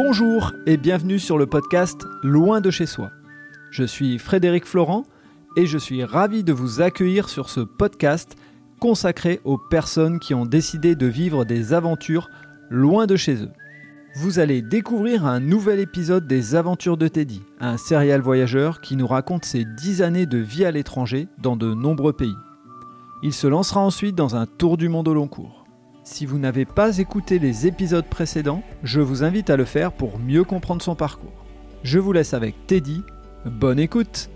Bonjour et bienvenue sur le podcast Loin de chez soi. Je suis Frédéric Florent et je suis ravi de vous accueillir sur ce podcast consacré aux personnes qui ont décidé de vivre des aventures loin de chez eux. Vous allez découvrir un nouvel épisode des Aventures de Teddy, un serial voyageur qui nous raconte ses 10 années de vie à l'étranger dans de nombreux pays. Il se lancera ensuite dans un tour du monde au long cours. Si vous n'avez pas écouté les épisodes précédents, je vous invite à le faire pour mieux comprendre son parcours. Je vous laisse avec Teddy. Bonne écoute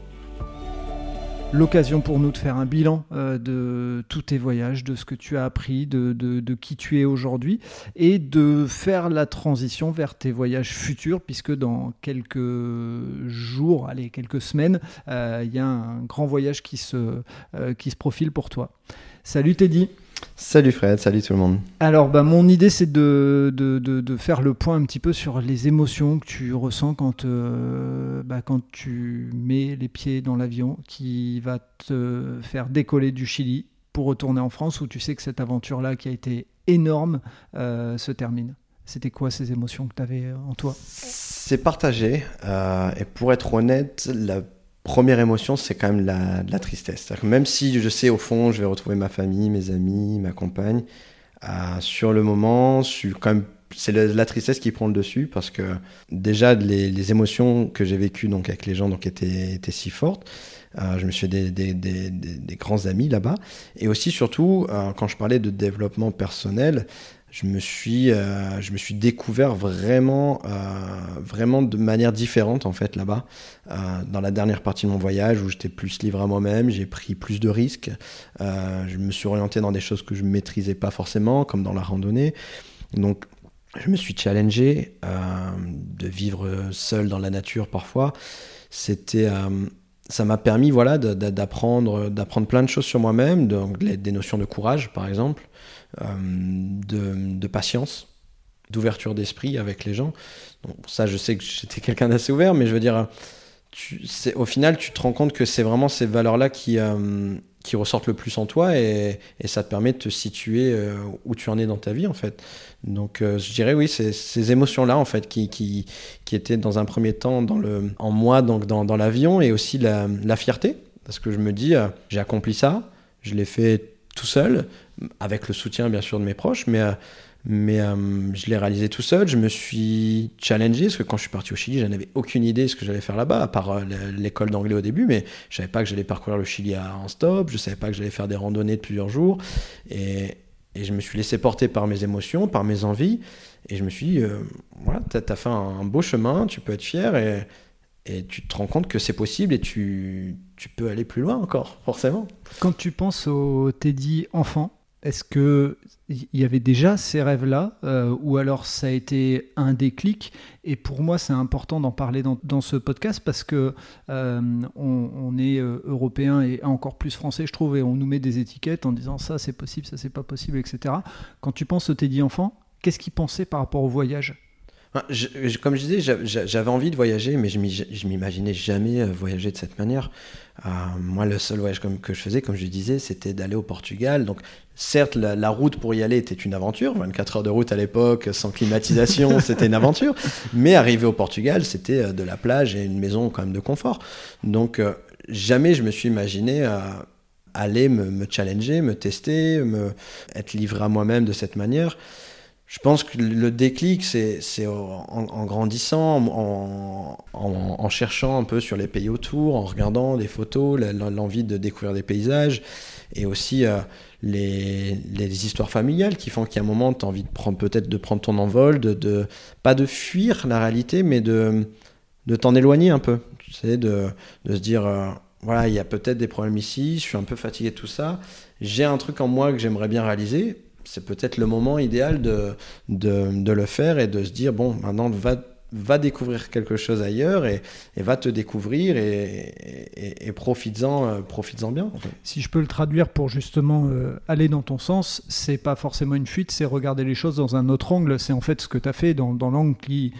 L'occasion pour nous de faire un bilan euh, de tous tes voyages, de ce que tu as appris, de, qui tu es aujourd'hui, et de faire la transition vers tes voyages futurs, puisque dans quelques jours, quelques semaines, euh, il y a un grand voyage qui se, euh, qui se profile pour toi. Salut Teddy Salut Fred, salut tout le monde. alors, bah, mon idée, c'est de, de, de- de faire le point un petit peu sur les émotions que tu ressens quand, euh, bah, quand tu mets les pieds dans l'avion qui va te faire décoller du Chili pour retourner en France, où tu sais que cette aventure-là, qui a été énorme, euh, se termine. C'était quoi ces émotions que tu avais en toi? C'est partagé euh, et pour être honnête, la première émotion c'est quand même la, tristesse. Même si je sais au fond je vais retrouver ma famille, mes amis, ma compagne, euh, sur le moment, c'est la tristesse qui prend le dessus parce que déjà les, émotions que j'ai vécues donc avec les gens donc étaient, si fortes. Euh, je me suis fait des grands amis là-bas et aussi surtout euh, quand je parlais de développement personnel, je me suis, euh, je me suis découvert vraiment, euh, vraiment de manière différente en fait là-bas. Euh, dans la dernière partie de mon voyage où j'étais plus livré à moi-même, j'ai pris plus de risques. Je me suis orienté dans des choses que je ne maîtrisais pas forcément, comme dans la randonnée. Donc, je me suis challengé de vivre seul dans la nature parfois. C'était, ça m'a permis voilà d'apprendre, d'apprendre plein de choses sur moi-même, donc des notions de courage par exemple, de, de patience, d'ouverture d'esprit avec les gens. Ça, je sais que j'étais quelqu'un d'assez ouvert, mais je veux dire, au final, tu te rends compte que c'est vraiment ces valeurs-là qui, euh, qui ressortent le plus en toi et, ça te permet de te situer euh, où tu en es dans ta vie, en fait. Donc, euh, je dirais, oui, ces émotions-là, en fait, qui, qui, qui étaient dans un premier temps dans le, en moi, donc dans, dans l'avion, et aussi la, fierté, parce que je me dis, euh, j'ai accompli ça, je l'ai fait tout seul, avec le soutien, bien sûr, de mes proches, mais. euh, mais euh, je l'ai réalisé tout seul, je me suis challengé, parce que quand je suis parti au Chili, je n'avais aucune idée de ce que j'allais faire là-bas, à part euh, l'école d'anglais au début, mais je savais pas que j'allais parcourir le Chili à- en stop, je savais pas que j'allais faire des randonnées de plusieurs jours, et, et je me suis laissé porter par mes émotions, par mes envies, et je me suis dit, voilà, t'as as fait un, un beau chemin, tu peux être fier, et, et tu te rends compte que c'est possible, et tu, tu peux aller plus loin encore, forcément. Quand tu penses au Teddy enfant, est-ce que il y avait déjà ces rêves-là euh, ou alors ça a été un déclic? Et pour moi, c'est important d'en parler dans, dans ce podcast parce que euh, on, est euh, européen et encore plus français, je trouve, et on nous met des étiquettes en disant ça c'est possible, ça c'est pas possible, etc. Quand tu penses au Teddy enfant, qu'est-ce qu'il pensait par rapport au voyage? Je- je- comme je disais, j'a- j'a- j'avais envie de voyager, mais je m'imaginais jamais euh, voyager de cette manière. Euh, moi, le seul voyage comme, que je faisais, comme je disais, c'était d'aller au Portugal. Donc, certes, la, la route pour y aller était une aventure. 24 heures de route à l'époque, sans climatisation, c'était une aventure. Mais arriver au Portugal, c'était euh, de la plage et une maison quand même de confort. Donc, euh, jamais je me suis imaginé euh, aller me, me challenger, me tester, me, être livré à moi-même de cette manière. Je pense que le déclic, c'est en, grandissant, en, cherchant un peu sur les pays autour, en regardant des photos, l'envie de découvrir des paysages, et aussi euh, les, histoires familiales qui font qu'à un moment, tu as envie de prendre peut-être de prendre ton envol, de, pas de fuir la réalité, mais de, t'en éloigner un peu. Tu sais, de, de se dire, euh, voilà, il y a peut-être des problèmes ici, je suis un peu fatigué de tout ça, j'ai un truc en moi que j'aimerais bien réaliser, c'est peut-être le moment idéal de, le faire et de se dire, bon, maintenant, va, va découvrir quelque chose ailleurs et, va te découvrir et, euh, profites-en bien. Si je peux le traduire pour justement euh, aller dans ton sens, c'est pas forcément une fuite, c'est regarder les choses dans un autre angle. C'est en fait ce que tu as fait dans, l'angle qui,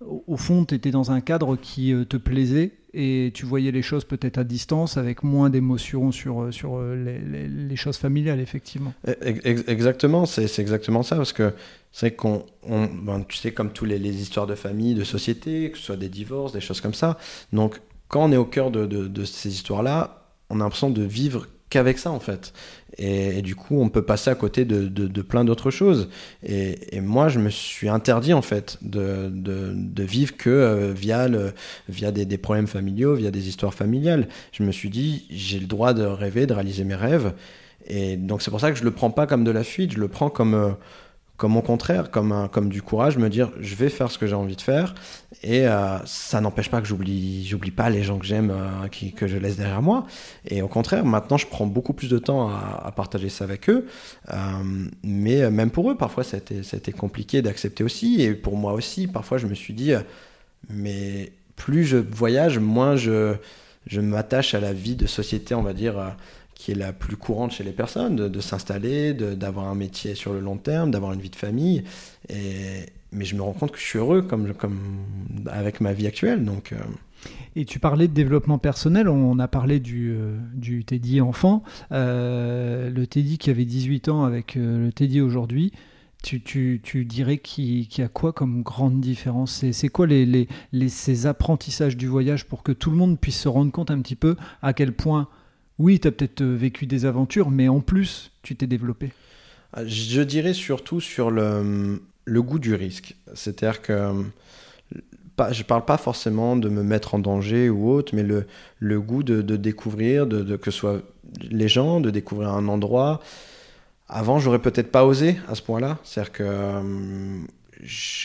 au au fond, tu étais dans un cadre qui euh, te plaisait et tu voyais les choses peut-être à distance, avec moins d'émotions sur, sur les, choses familiales, effectivement. Exactement, c'est exactement ça, parce que c'est qu'on, ben, tu sais, comme toutes les, histoires de famille, de société, que ce soit des divorces, des choses comme ça. Donc, quand on est au cœur de, de ces histoires-là, on a l'impression de vivre qu'avec ça en fait. Et, du coup, on peut passer à côté de, plein d'autres choses. Et, moi, je me suis interdit en fait de, de vivre que euh, via, des, problèmes familiaux, via des histoires familiales. Je me suis dit, j'ai le droit de rêver, de réaliser mes rêves. Et donc c'est pour ça que je le prends pas comme de la fuite, je le prends comme euh, comme au contraire, comme, du courage, me dire je vais faire ce que j'ai envie de faire. Et euh, ça n'empêche pas que j'oublie, j'oublie pas les gens que j'aime, euh, que je laisse derrière moi. Et au contraire, maintenant, je prends beaucoup plus de temps à, partager ça avec eux. Euh, mais même pour eux, parfois, ça a été, ça a été compliqué d'accepter aussi. Et pour moi aussi, parfois, je me suis dit, mais plus je voyage, moins je, je m'attache à la vie de société, on va dire qui est la plus courante chez les personnes, de, s'installer, d'avoir un métier sur le long terme, d'avoir une vie de famille. Et, mais je me rends compte que je suis heureux comme, comme avec ma vie actuelle. Donc, euh. Et tu parlais de développement personnel, on a parlé du, euh, du Teddy enfant, euh, le Teddy qui avait 18 ans avec le Teddy aujourd'hui. Tu, tu, tu, dirais qu'il y a quoi comme grande différence? C'est quoi les, les, les, ces apprentissages du voyage pour que tout le monde puisse se rendre compte un petit peu à quel point oui, tu as peut-être euh, vécu des aventures, mais en plus, tu t'es développé. Ah, je dirais surtout sur le, goût du risque. C'est-à-dire que pas, je ne parle pas forcément de me mettre en danger ou autre, mais le, goût de, découvrir, de, que ce soit les gens, de découvrir un endroit. Avant, j'aurais peut-être pas osé à ce point-là. C'est-à-dire que,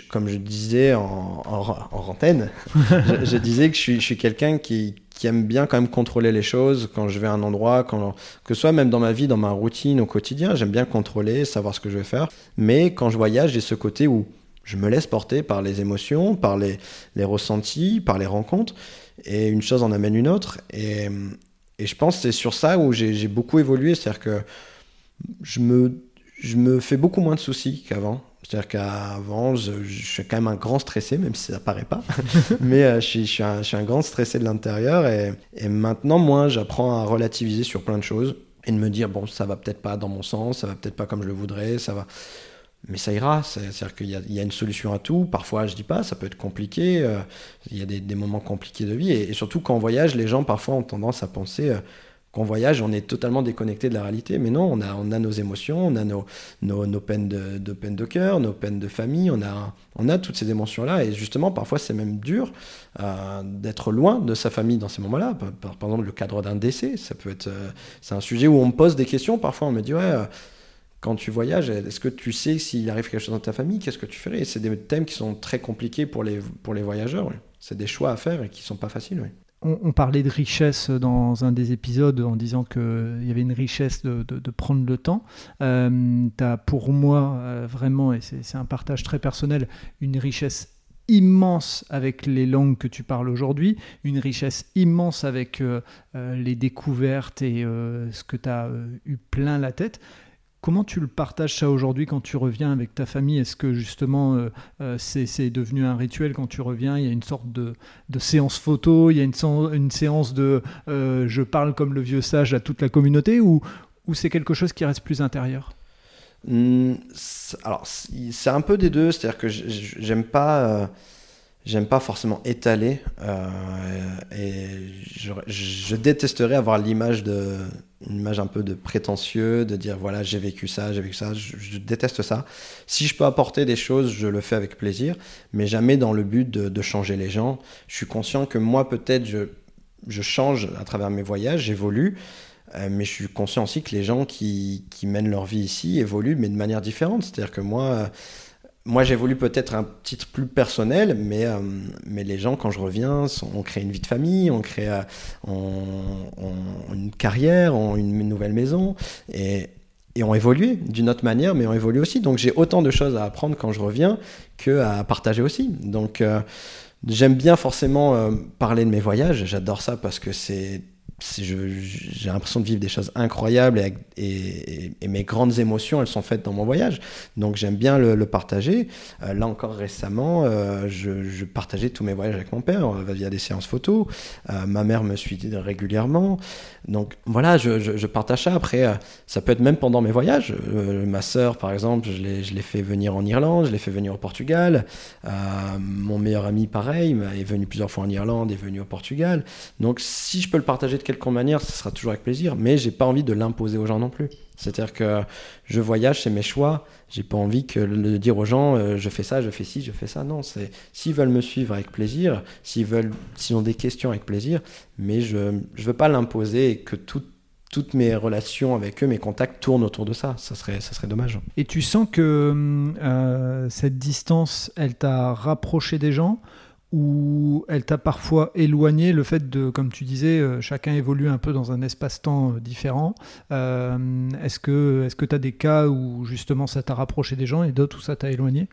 comme je disais en, en, en rantaine, je, disais que je suis quelqu'un qui, qui aime bien quand même contrôler les choses quand je vais à un endroit, que ce soit même dans ma vie, dans ma routine au quotidien, j'aime bien contrôler, savoir ce que je vais faire. Mais quand je voyage, j'ai ce côté où je me laisse porter par les émotions, par les, les ressentis, par les rencontres, et une chose en amène une autre. Et, et je pense que c'est sur ça où j'ai beaucoup évolué, c'est-à-dire que je me, je me fais beaucoup moins de soucis qu'avant. C'est-à-dire qu'avant, je, suis quand même un grand stressé, même si ça paraît pas. Mais euh, je, suis, un, grand stressé de l'intérieur. Et, maintenant, moi, j'apprends à relativiser sur plein de choses et de me dire, bon, ça va peut-être pas dans mon sens, ça va peut-être pas comme je le voudrais, ça va. Mais ça ira. C'est-à-dire qu'il y, a une solution à tout. Parfois, je dis pas, ça peut être compliqué. Euh, il y a des, moments compliqués de vie. Et, et, surtout, quand on voyage, les gens parfois ont tendance à penser. Euh, quand on voyage, on est totalement déconnecté de la réalité. Mais non, on a, on a nos émotions, on a nos, nos, peines de, de, de cœur, nos peines de famille, on a, on a toutes ces émotions-là. Et justement, parfois, c'est même dur euh, d'être loin de sa famille dans ces moments-là. Par, exemple, le cadre d'un décès, ça peut être, euh, c'est un sujet où on me pose des questions. Parfois, on me dit, ouais, euh, quand tu voyages, est-ce que tu sais s'il arrive quelque chose dans ta famille, qu'est-ce que tu ferais? C'est des thèmes qui sont très compliqués pour les, pour les voyageurs. C'est des choix à faire et qui sont pas faciles. On, parlait de richesse dans un des épisodes en disant qu'il y avait une richesse de, prendre le temps. Euh, tu as pour moi euh, vraiment, et c'est un partage très personnel, une richesse immense avec les langues que tu parles aujourd'hui, une richesse immense avec euh, les découvertes et ce que tu as eu plein la tête. Comment tu le partages ça aujourd'hui quand tu reviens avec ta famille? Est-ce que justement euh, euh, c'est devenu un rituel quand tu reviens? Il y a une sorte de, séance photo, il y a une, séance de euh, je parle comme le vieux sage à toute la communauté ou, ou c'est quelque chose qui reste plus intérieur? Mmh, Alors c'est un peu des deux, c'est-à-dire que j'aime pas j'aime pas forcément étaler et je, je, détesterais avoir l'image de une image un peu de prétentieux, de dire voilà j'ai vécu ça, j'ai vécu ça, je, déteste ça. Si je peux apporter des choses, je le fais avec plaisir, mais jamais dans le but de, changer les gens. Je suis conscient que moi peut-être je, je change à travers mes voyages, j'évolue, euh, mais je suis conscient aussi que les gens qui, qui, mènent leur vie ici évoluent, mais de manière différente. C'est-à-dire que moi moi, j'évolue peut-être un titre plus personnel, mais, euh, mais les gens, quand je reviens, on crée une vie de famille, on crée euh, une carrière, on, une, nouvelle maison, et, et on évolue d'une autre manière, mais on évolue aussi. Donc, j'ai autant de choses à apprendre quand je reviens que à partager aussi. Donc, euh, j'aime bien forcément parler de mes voyages. J'adore ça parce que c'est j'ai l'impression de vivre des choses incroyables et, mes grandes émotions, elles sont faites dans mon voyage. Donc j'aime bien le, partager. Euh, là encore récemment, euh, je, partageais tous mes voyages avec mon père euh, via des séances photos. ma mère me suit régulièrement. Donc voilà, je, partage ça. Après, ça peut être même pendant mes voyages. ma sœur, par exemple, je l'ai fait venir en Irlande, je l'ai fait venir au Portugal. mon meilleur ami, pareil, est venu plusieurs fois en Irlande, est venu au Portugal. Donc si je peux le partager de quelque manière, ce sera toujours avec plaisir, mais j'ai pas envie de l'imposer aux gens non plus. C'est-à-dire que je voyage, c'est mes choix. J'ai pas envie que de dire aux gens, euh, je fais ça, je fais ci, je fais ça. Non, c'est s'ils veulent me suivre avec plaisir, s'ils veulent, s'ils ont des questions avec plaisir, mais je je veux pas l'imposer et que toutes mes relations avec eux, mes contacts tournent autour de ça. Ça serait, ça serait dommage. Et tu sens que euh, cette distance, elle t'a rapproché des gens? Où elle t'a parfois éloigné le fait de, comme tu disais, euh, chacun évolue un peu dans un espace-temps euh, différent. Euh, est-ce que tu est as des cas où justement ça t'a rapproché des gens et d'autres où ça t'a éloigné?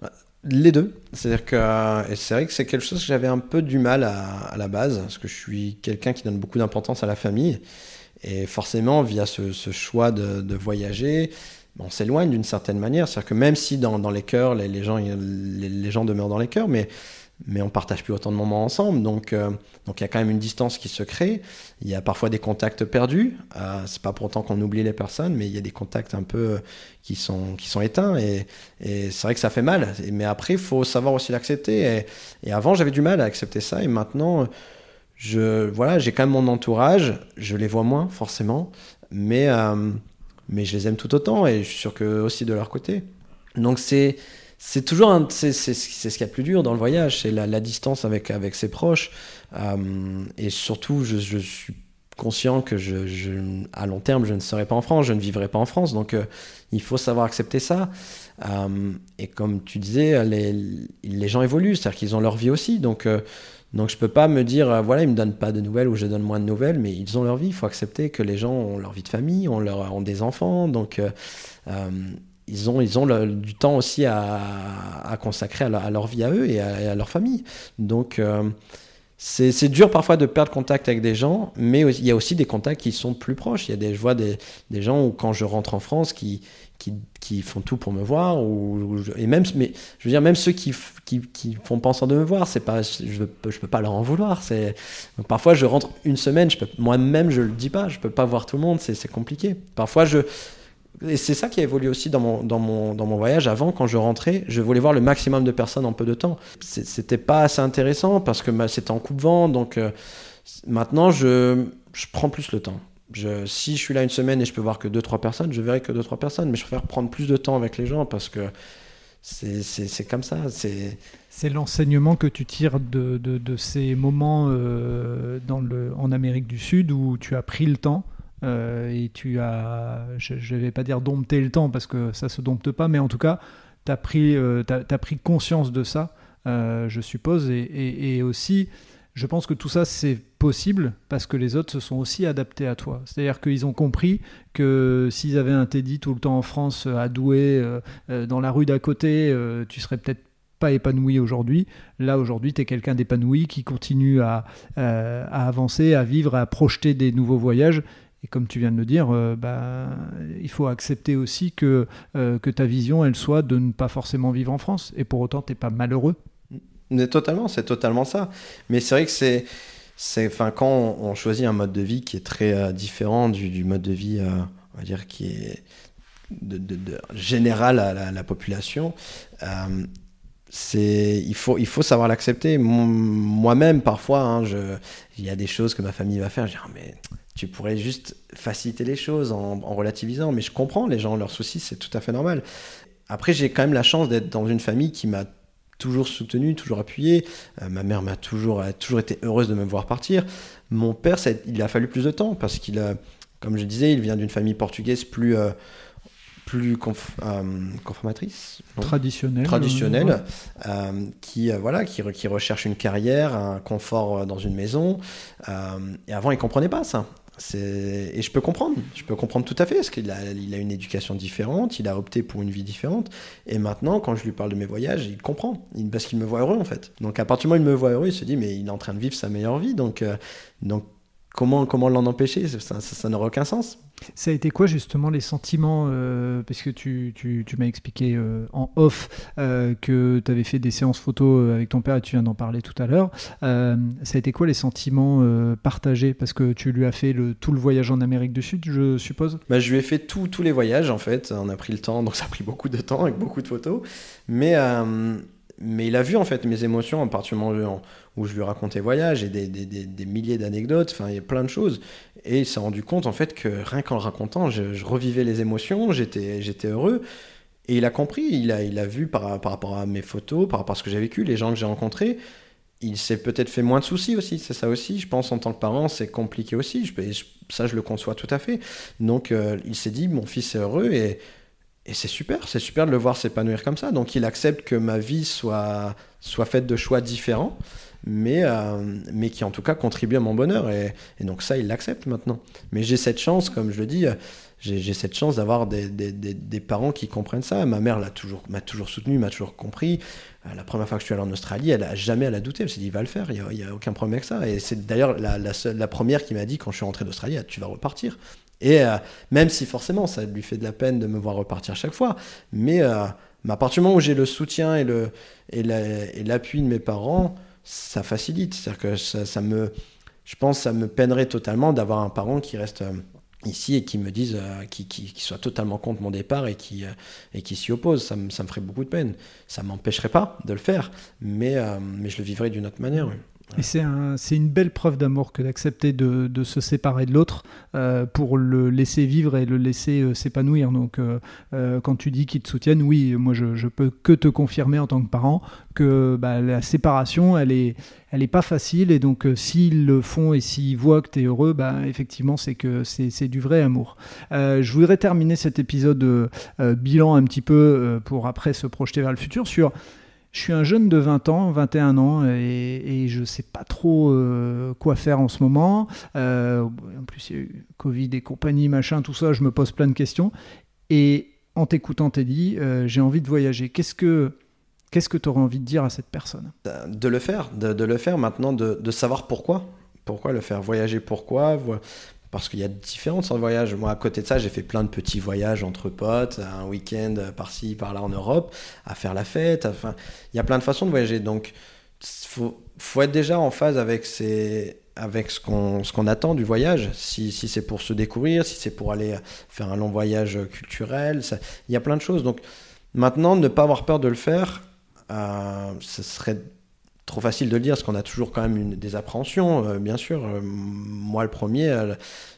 Bah, les deux. C'est-à-dire que c'est vrai que c'est quelque chose que j'avais un peu du mal à, la base, parce que je suis quelqu'un qui donne beaucoup d'importance à la famille. Et forcément, via ce, choix de, voyager, on s'éloigne d'une certaine manière. C'est-à-dire que même si dans, les cœurs, les, gens, les, gens demeurent dans les cœurs, mais mais on partage plus autant de moments ensemble. Donc, euh, donc il y a quand même une distance qui se crée. Il y a parfois des contacts perdus. Euh, c'est pas pour autant qu'on oublie les personnes, mais il y a des contacts un peu euh, qui sont qui sont éteints et, c'est vrai que ça fait mal. Mais après, il faut savoir aussi l'accepter. Et, et, avant, j'avais du mal à accepter ça, et maintenant, je voilà, j'ai quand même mon entourage. Je les vois moins forcément, mais euh, mais je les aime tout autant et je suis sûr que aussi de leur côté. Donc c'est c'est toujours c'est, c'est, ce qu'il y a de plus dur dans le voyage, c'est la, distance avec, avec ses proches. Euh, et surtout, je, je, suis conscient que je, à long terme, je ne serai pas en France, je ne vivrai pas en France. Donc, euh, il faut savoir accepter ça. Euh, et comme tu disais, les, les gens évoluent, c'est-à-dire qu'ils ont leur vie aussi. Donc, donc je peux pas me dire, voilà, ils me donnent pas de nouvelles ou je donne moins de nouvelles, mais ils ont leur vie. Il faut accepter que les gens ont leur vie de famille, ont, leur, ont des enfants. Donc, ils ont, ils ont du temps aussi à, consacrer à, leur vie à eux et à, leur famille. Donc, euh, c'est dur parfois de perdre contact avec des gens, mais il y a aussi des contacts qui sont plus proches. Il y a des, je vois des, gens où, quand je rentre en France, qui, qui, font tout pour me voir, ou, et même, mais je veux dire, même ceux qui, qui, font pas en sorte de me voir, pas, je, je peux pas leur en vouloir. Parfois, je rentre une semaine, moi-même, je le dis pas, je peux pas voir tout le monde, c'est compliqué. Parfois, je, et c'est ça qui a évolué aussi dans mon, dans, mon, dans mon voyage. Avant, quand je rentrais, je voulais voir le maximum de personnes en peu de temps. C'était pas assez intéressant parce que bah, c'était en coupe-vent. Donc euh, maintenant, je, je prends plus le temps. Si je suis là une semaine et je peux voir que 2-3 personnes, je verrai que 2-3 personnes. Mais je préfère prendre plus de temps avec les gens parce que c'est comme ça. C'est l'enseignement que tu tires de, de, de ces moments euh, dans le, en Amérique du Sud où tu as pris le temps et tu as, je ne vais pas dire dompter le temps parce que ça se dompte pas, mais en tout cas, tu as, pris, euh, pris conscience de ça, euh, je suppose, et, et, aussi, je pense que tout ça, c'est possible parce que les autres se sont aussi adaptés à toi. C'est-à-dire qu'ils ont compris que s'ils avaient un Teddy tout le temps en France, à Douai, dans la rue d'à côté, tu serais peut-être pas épanoui aujourd'hui. Là, aujourd'hui, tu es quelqu'un d'épanoui qui continue à, à, avancer, à vivre, à projeter des nouveaux voyages. Et comme tu viens de le dire, euh, bah, il faut accepter aussi que, euh, que ta vision, elle soit de ne pas forcément vivre en France. Et pour autant, tu n'es pas malheureux. Mais totalement, c'est totalement ça. Mais c'est vrai que c'est, quand on, choisit un mode de vie qui est très euh, différent du, mode de vie, on va dire, qui est général à la, population, il faut savoir l'accepter moi-même parfois hein, il y a des choses que ma famille va faire je dis ah, mais tu pourrais juste faciliter les choses en, relativisant. Mais je comprends, les gens, leurs soucis, c'est tout à fait normal. Après, j'ai quand même la chance d'être dans une famille qui m'a toujours soutenu, toujours appuyé. Euh, ma mère m'a toujours, a toujours été heureuse de me voir partir. Mon père, ça, il a fallu plus de temps parce qu'il a, comme je disais, il vient d'une famille portugaise plus, euh, plus euh, conformatrice, traditionnelle, traditionnelle qui voilà, qui, qui, recherche une carrière, un confort dans une maison. et avant, il comprenait pas ça. Et je peux comprendre, je peux comprendre tout à fait, parce qu'il a, une éducation différente, il a opté pour une vie différente, et maintenant, quand je lui parle de mes voyages, il comprend, parce qu'il me voit heureux en fait. Donc à partir du moment où il me voit heureux, il se dit, mais il est en train de vivre sa meilleure vie, donc, euh, donc comment, comment l'en empêcher? Ça, ça n'aurait aucun sens. Ça a été quoi justement les sentiments euh, Parce que tu, tu, tu m'as expliqué euh, en off euh, que tu avais fait des séances photos avec ton père et tu viens d'en parler tout à l'heure. ça a été quoi les sentiments partagés? Parce que tu lui as fait le, tout le voyage en Amérique du Sud, je suppose? Bah, Je lui ai fait tous les voyages en fait. On a pris le temps, donc ça a pris beaucoup de temps avec beaucoup de photos. Mais mais il a vu en fait mes émotions en partir du moment où je lui racontais voyage et des, milliers d'anecdotes, enfin il y a plein de choses. Et il s'est rendu compte en fait que rien qu'en le racontant, je, revivais les émotions, j'étais, heureux. Et il a compris, il a, vu par, par rapport à mes photos, par rapport à ce que j'ai vécu, les gens que j'ai rencontrés, il s'est peut-être fait moins de soucis aussi, c'est ça aussi. Je pense en tant que parent, c'est compliqué aussi. Ça, je le conçois tout à fait. Donc, euh, il s'est dit, mon fils est heureux et et c'est super, c'est super de le voir s'épanouir comme ça. Donc il accepte que ma vie soit, soit faite de choix différents, mais, euh, mais qui en tout cas contribuent à mon bonheur. Et, donc ça, il l'accepte maintenant. Mais j'ai cette chance, comme je le dis, j'ai cette chance d'avoir des, parents qui comprennent ça. Ma mère m'a toujours, toujours soutenu, m'a toujours compris. Euh, la première fois que je suis allé en Australie, elle a jamais elle a douté. Elle s'est dit, il va le faire, il n'y a, a, aucun problème avec ça. Et c'est d'ailleurs la, la, la, première qui m'a dit, quand je suis rentré d'Australie, ah, tu vas repartir. Et euh, même si forcément ça lui fait de la peine de me voir repartir chaque fois, mais, euh, à partir du moment où j'ai le soutien et, le, et, l'appui de mes parents, ça facilite. C'est-à-dire que ça, me, je pense que ça me peinerait totalement d'avoir un parent qui reste euh, ici et qui me dise, qui, qui, soit totalement contre mon départ et qui, et qui s'y oppose. Ça me, ferait beaucoup de peine. Ça m'empêcherait pas de le faire, mais, mais je le vivrais d'une autre manière. C'est un, une belle preuve d'amour que d'accepter de, se séparer de l'autre euh, pour le laisser vivre et le laisser euh, s'épanouir. Donc, euh, quand tu dis qu'ils te soutiennent, oui, moi je, je, peux que te confirmer en tant que parent que bah, la séparation, elle est, elle est pas facile. Et donc, s'ils le font et s'ils voient que tu es heureux, bah, effectivement, c'est que c'est du vrai amour. je voudrais terminer cet épisode bilan un petit peu pour après se projeter vers le futur sur je suis un jeune de 20 ans, 21 ans, et, je ne sais pas trop euh, quoi faire en ce moment. Euh, en plus, il y a eu Covid et compagnie, machin, tout ça, je me pose plein de questions. Et en t'écoutant, Teddy, euh, j'ai envie de voyager. Qu'est-ce que qu'est-ce que tu aurais envie de dire à cette personne? De le faire, de, le faire maintenant, de, savoir pourquoi. Pourquoi le faire? Voyager pourquoi? Parce qu'il y a différentes sortes de voyages. Moi, à côté de ça, j'ai fait plein de petits voyages entre potes, un week-end par-ci, par-là en Europe, à faire la fête. Enfin, il y a plein de façons de voyager. Donc, faut, faut être déjà en phase avec, ce qu'on attend du voyage. Si, si c'est pour se découvrir, si c'est pour aller faire un long voyage culturel, il y a plein de choses. Donc, maintenant, ne pas avoir peur de le faire, euh, ce serait trop facile de dire, parce qu'on a toujours quand même une, des appréhensions, euh, bien sûr. Euh, moi, le premier, euh,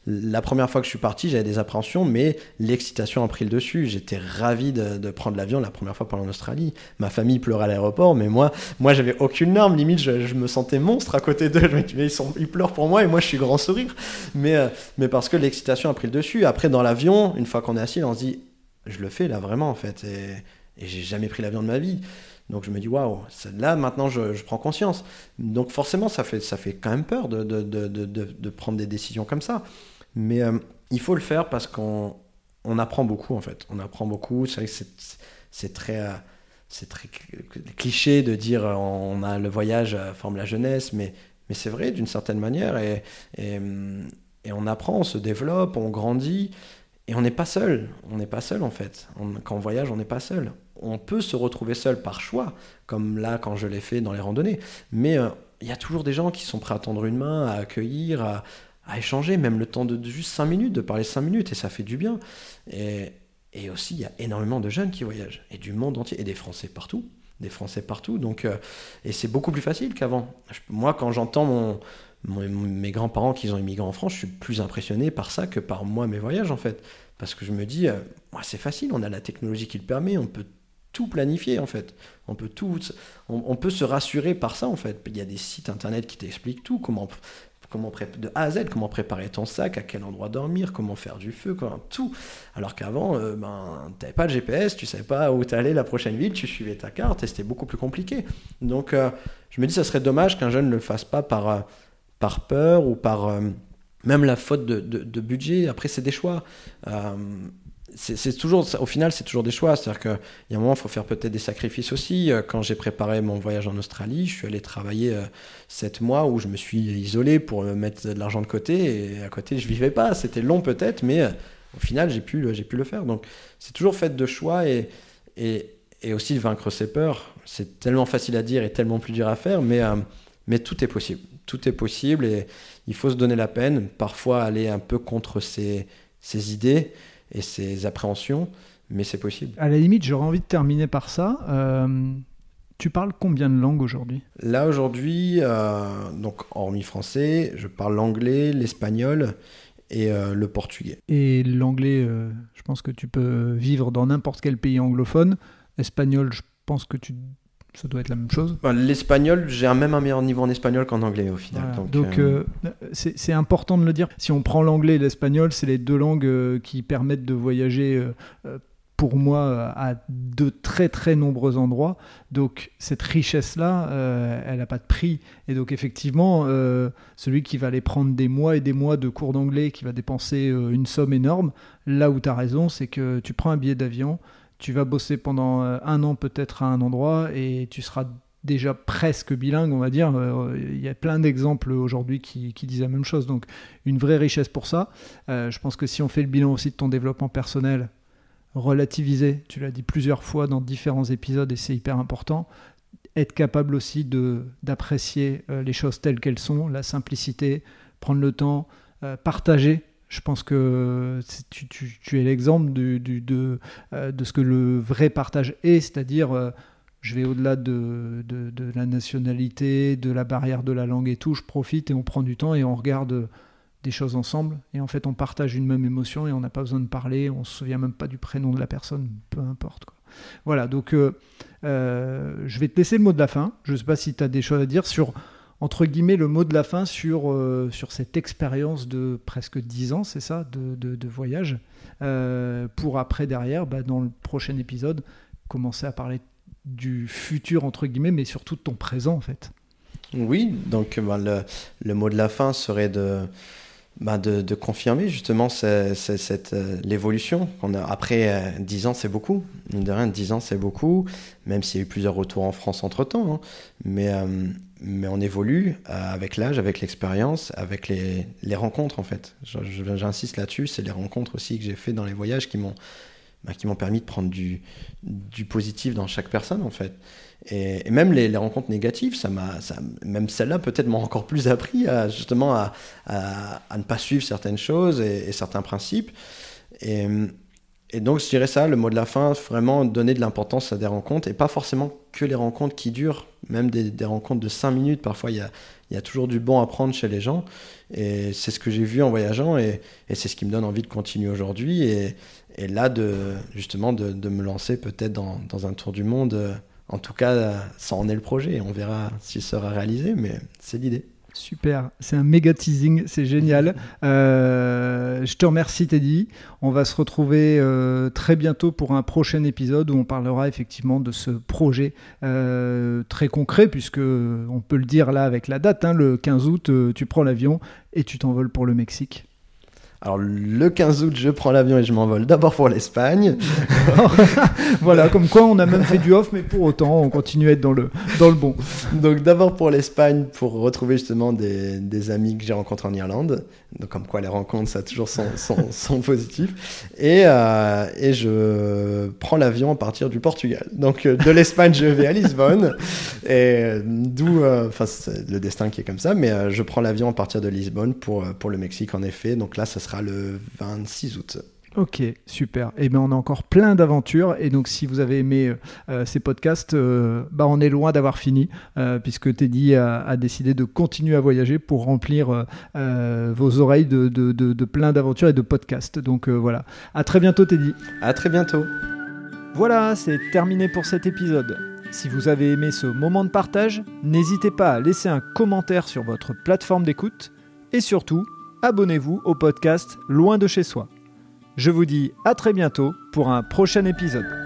la première fois que je suis parti, j'avais des appréhensions, mais l'excitation a pris le dessus. J'étais ravi de, prendre l'avion la première fois pendant Australie. Ma famille pleurait à l'aéroport, mais moi, moi j'avais aucune larme. Limite, je, me sentais monstre à côté d'eux. ils pleurent pour moi et moi, je suis grand sourire. Mais, mais parce que l'excitation a pris le dessus. Après, dans l'avion, une fois qu'on est assis, on se dit, je le fais là vraiment, en fait. Et, et j'ai jamais pris l'avion de ma vie. Donc je me dis, waouh, là maintenant je, prends conscience. Donc forcément, ça fait, ça fait quand même peur de, prendre des décisions comme ça. Mais euh, il faut le faire parce qu'on on apprend beaucoup en fait. On apprend beaucoup. C'est vrai que c'est très. Euh, c'est très cliché de dire euh, on a le voyage forme la jeunesse, mais, c'est vrai d'une certaine manière et, et, on apprend, on se développe, on grandit et on n'est pas seul. On n'est pas seul en fait. quand on voyage, on n'est pas seul on peut se retrouver seul par choix, comme là quand je l'ai fait dans les randonnées. Mais euh, il y a toujours des gens qui sont prêts à tendre une main, à accueillir, à, échanger, même le temps de, juste 5 minutes, de parler 5 minutes, et ça fait du bien. Et, aussi, il y a énormément de jeunes qui voyagent, et du monde entier, et des Français partout. Des Français partout. Donc, euh, et c'est beaucoup plus facile qu'avant. Moi, quand j'entends mon, mes grands-parents qui ont immigré en France, je suis plus impressionné par ça que par moi, mes voyages, en fait. Parce que je me dis, euh, c'est facile, on a la technologie qui le permet, on peut tout planifier en fait. On peut tout, on, peut se rassurer par ça en fait. Il y a des sites internet qui t'expliquent tout, comment, comment de A à Z, comment préparer ton sac, à quel endroit dormir, comment faire du feu, comment, tout. Alors qu'avant, euh, ben, tu n'avais pas de GPS, tu savais pas où t'allais la prochaine ville, tu suivais ta carte et c'était beaucoup plus compliqué. Donc euh, je me dis, ça serait dommage qu'un jeune ne le fasse pas par, euh, par peur ou par même la faute de, budget. Après, c'est des choix c'est toujours, au final, c'est toujours des choix. C'est-à-dire qu'il y a un moment, il faut faire peut-être des sacrifices aussi. Euh, quand j'ai préparé mon voyage en Australie, je suis allé travailler euh, sept mois où je me suis isolé pour mettre de l'argent de côté. Et à côté, je vivais pas. C'était long peut-être, mais au final, j'ai pu, pu le faire. Donc, c'est toujours fait de choix et, et, et, aussi de vaincre ses peurs. C'est tellement facile à dire et tellement plus dur à faire, mais, mais tout est possible. Tout est possible et il faut se donner la peine. Parfois, aller un peu contre ses, ses idées et ses appréhensions, mais c'est possible. À la limite, j'aurais envie de terminer par ça. Euh, tu parles combien de langues aujourd'hui? Là aujourd'hui, euh, donc hormis français, je parle l'anglais, l'espagnol et euh, le portugais. Et l'anglais, je pense que tu peux vivre dans n'importe quel pays anglophone. Espagnol, je pense que tu ça doit être la même chose. Bah, l'espagnol, j'ai un même un meilleur niveau en espagnol qu'en anglais au final. Donc, euh, euh, c'est important de le dire. Si on prend l'anglais et l'espagnol, c'est les deux langues euh, qui permettent de voyager pour moi à de très très nombreux endroits. Donc cette richesse-là, elle n'a pas de prix. Et donc effectivement, celui qui va aller prendre des mois et des mois de cours d'anglais, qui va dépenser une somme énorme, là où tu as raison, c'est que tu prends un billet d'avion, tu vas bosser pendant euh, un an peut-être à un endroit et tu seras déjà presque bilingue, on va dire. Euh, il y a plein d'exemples aujourd'hui qui, disent la même chose. Donc, une vraie richesse pour ça. Euh, je pense que si on fait le bilan aussi de ton développement personnel, relativiser, tu l'as dit plusieurs fois dans différents épisodes et c'est hyper important. Être capable aussi d'apprécier les choses telles qu'elles sont, la simplicité, prendre le temps, partager je pense que tu, es l'exemple euh, de, ce que le vrai partage est, c'est-à-dire euh, je vais au-delà de, la nationalité, de la barrière de la langue et tout, je profite et on prend du temps et on regarde des choses ensemble. Et en fait, on partage une même émotion et on n'a pas besoin de parler, on se souvient même pas du prénom de la personne, peu importe. Voilà, donc euh, je vais te laisser le mot de la fin. Je ne sais pas si tu as des choses à dire sur entre guillemets, le mot de la fin sur, euh, sur cette expérience de presque 10 ans, c'est ça, de, de, voyage, euh, pour après, derrière, bah, dans le prochain épisode, commencer à parler du futur, entre guillemets, mais surtout de ton présent, en fait. Oui, donc bah, le, le, mot de la fin serait de, bah, de, confirmer justement euh, l'évolution. après 10 ans, c'est beaucoup. De rien, 10 ans, c'est beaucoup, même s'il y a eu plusieurs retours en France entre-temps. Hein. Mais mais on évolue euh, avec l'âge, avec l'expérience, avec les, les, rencontres en fait. J'insiste là-dessus, c'est les rencontres aussi que j'ai fait dans les voyages qui m'ont bah, permis de prendre du, du positif dans chaque personne en fait. Et, même les, les, rencontres négatives, ça m'a, même celle-là peut-être m'ont encore plus appris à, justement à, à, ne pas suivre certaines choses et, certains principes. Et donc, je dirais ça, le mot de la fin, vraiment donner de l'importance à des rencontres et pas forcément que les rencontres qui durent, même des, rencontres de 5 minutes. Parfois, il y a, toujours du bon à prendre chez les gens. Et c'est ce que j'ai vu en voyageant et, c'est ce qui me donne envie de continuer aujourd'hui. Et, là, de, justement, de, de me lancer peut-être dans, dans, un tour du monde. En tout cas, ça en est le projet. On verra s'il sera réalisé, mais c'est l'idée. Super, c'est un méga teasing, c'est génial. Euh, je te remercie Teddy. On va se retrouver euh, très bientôt pour un prochain épisode où on parlera effectivement de ce projet euh, très concret puisque on peut le dire là avec la date, hein, le 15 août, tu prends l'avion et tu t'envoles pour le Mexique. Alors le 15 août, je prends l'avion et je m'envole d'abord pour l'Espagne. voilà, comme quoi on a même fait du off, mais pour autant, on continue à être dans le, dans le bon. Donc d'abord pour l'Espagne, pour retrouver justement des, des amis que j'ai rencontrés en Irlande. Donc comme quoi les rencontres, ça a toujours son, son, positif. Et, euh, et je prends l'avion à partir du Portugal. Donc euh, de l'Espagne, je vais à Lisbonne. Et d'où, euh, enfin c'est le destin qui est comme ça, mais je prends l'avion à partir de Lisbonne pour, pour le Mexique en effet. Donc là, ça sera le 26 août. Ok, super. Et eh bien, on a encore plein d'aventures. Et donc, si vous avez aimé euh, ces podcasts, euh, bah, on est loin d'avoir fini, euh, puisque Teddy a, décidé de continuer à voyager pour remplir vos oreilles de, de, de plein d'aventures et de podcasts. Donc voilà. À très bientôt, Teddy. À très bientôt. Voilà, c'est terminé pour cet épisode. Si vous avez aimé ce moment de partage, n'hésitez pas à laisser un commentaire sur votre plateforme d'écoute. Et surtout, abonnez-vous au podcast Loin de chez soi. Je vous dis à très bientôt pour un prochain épisode.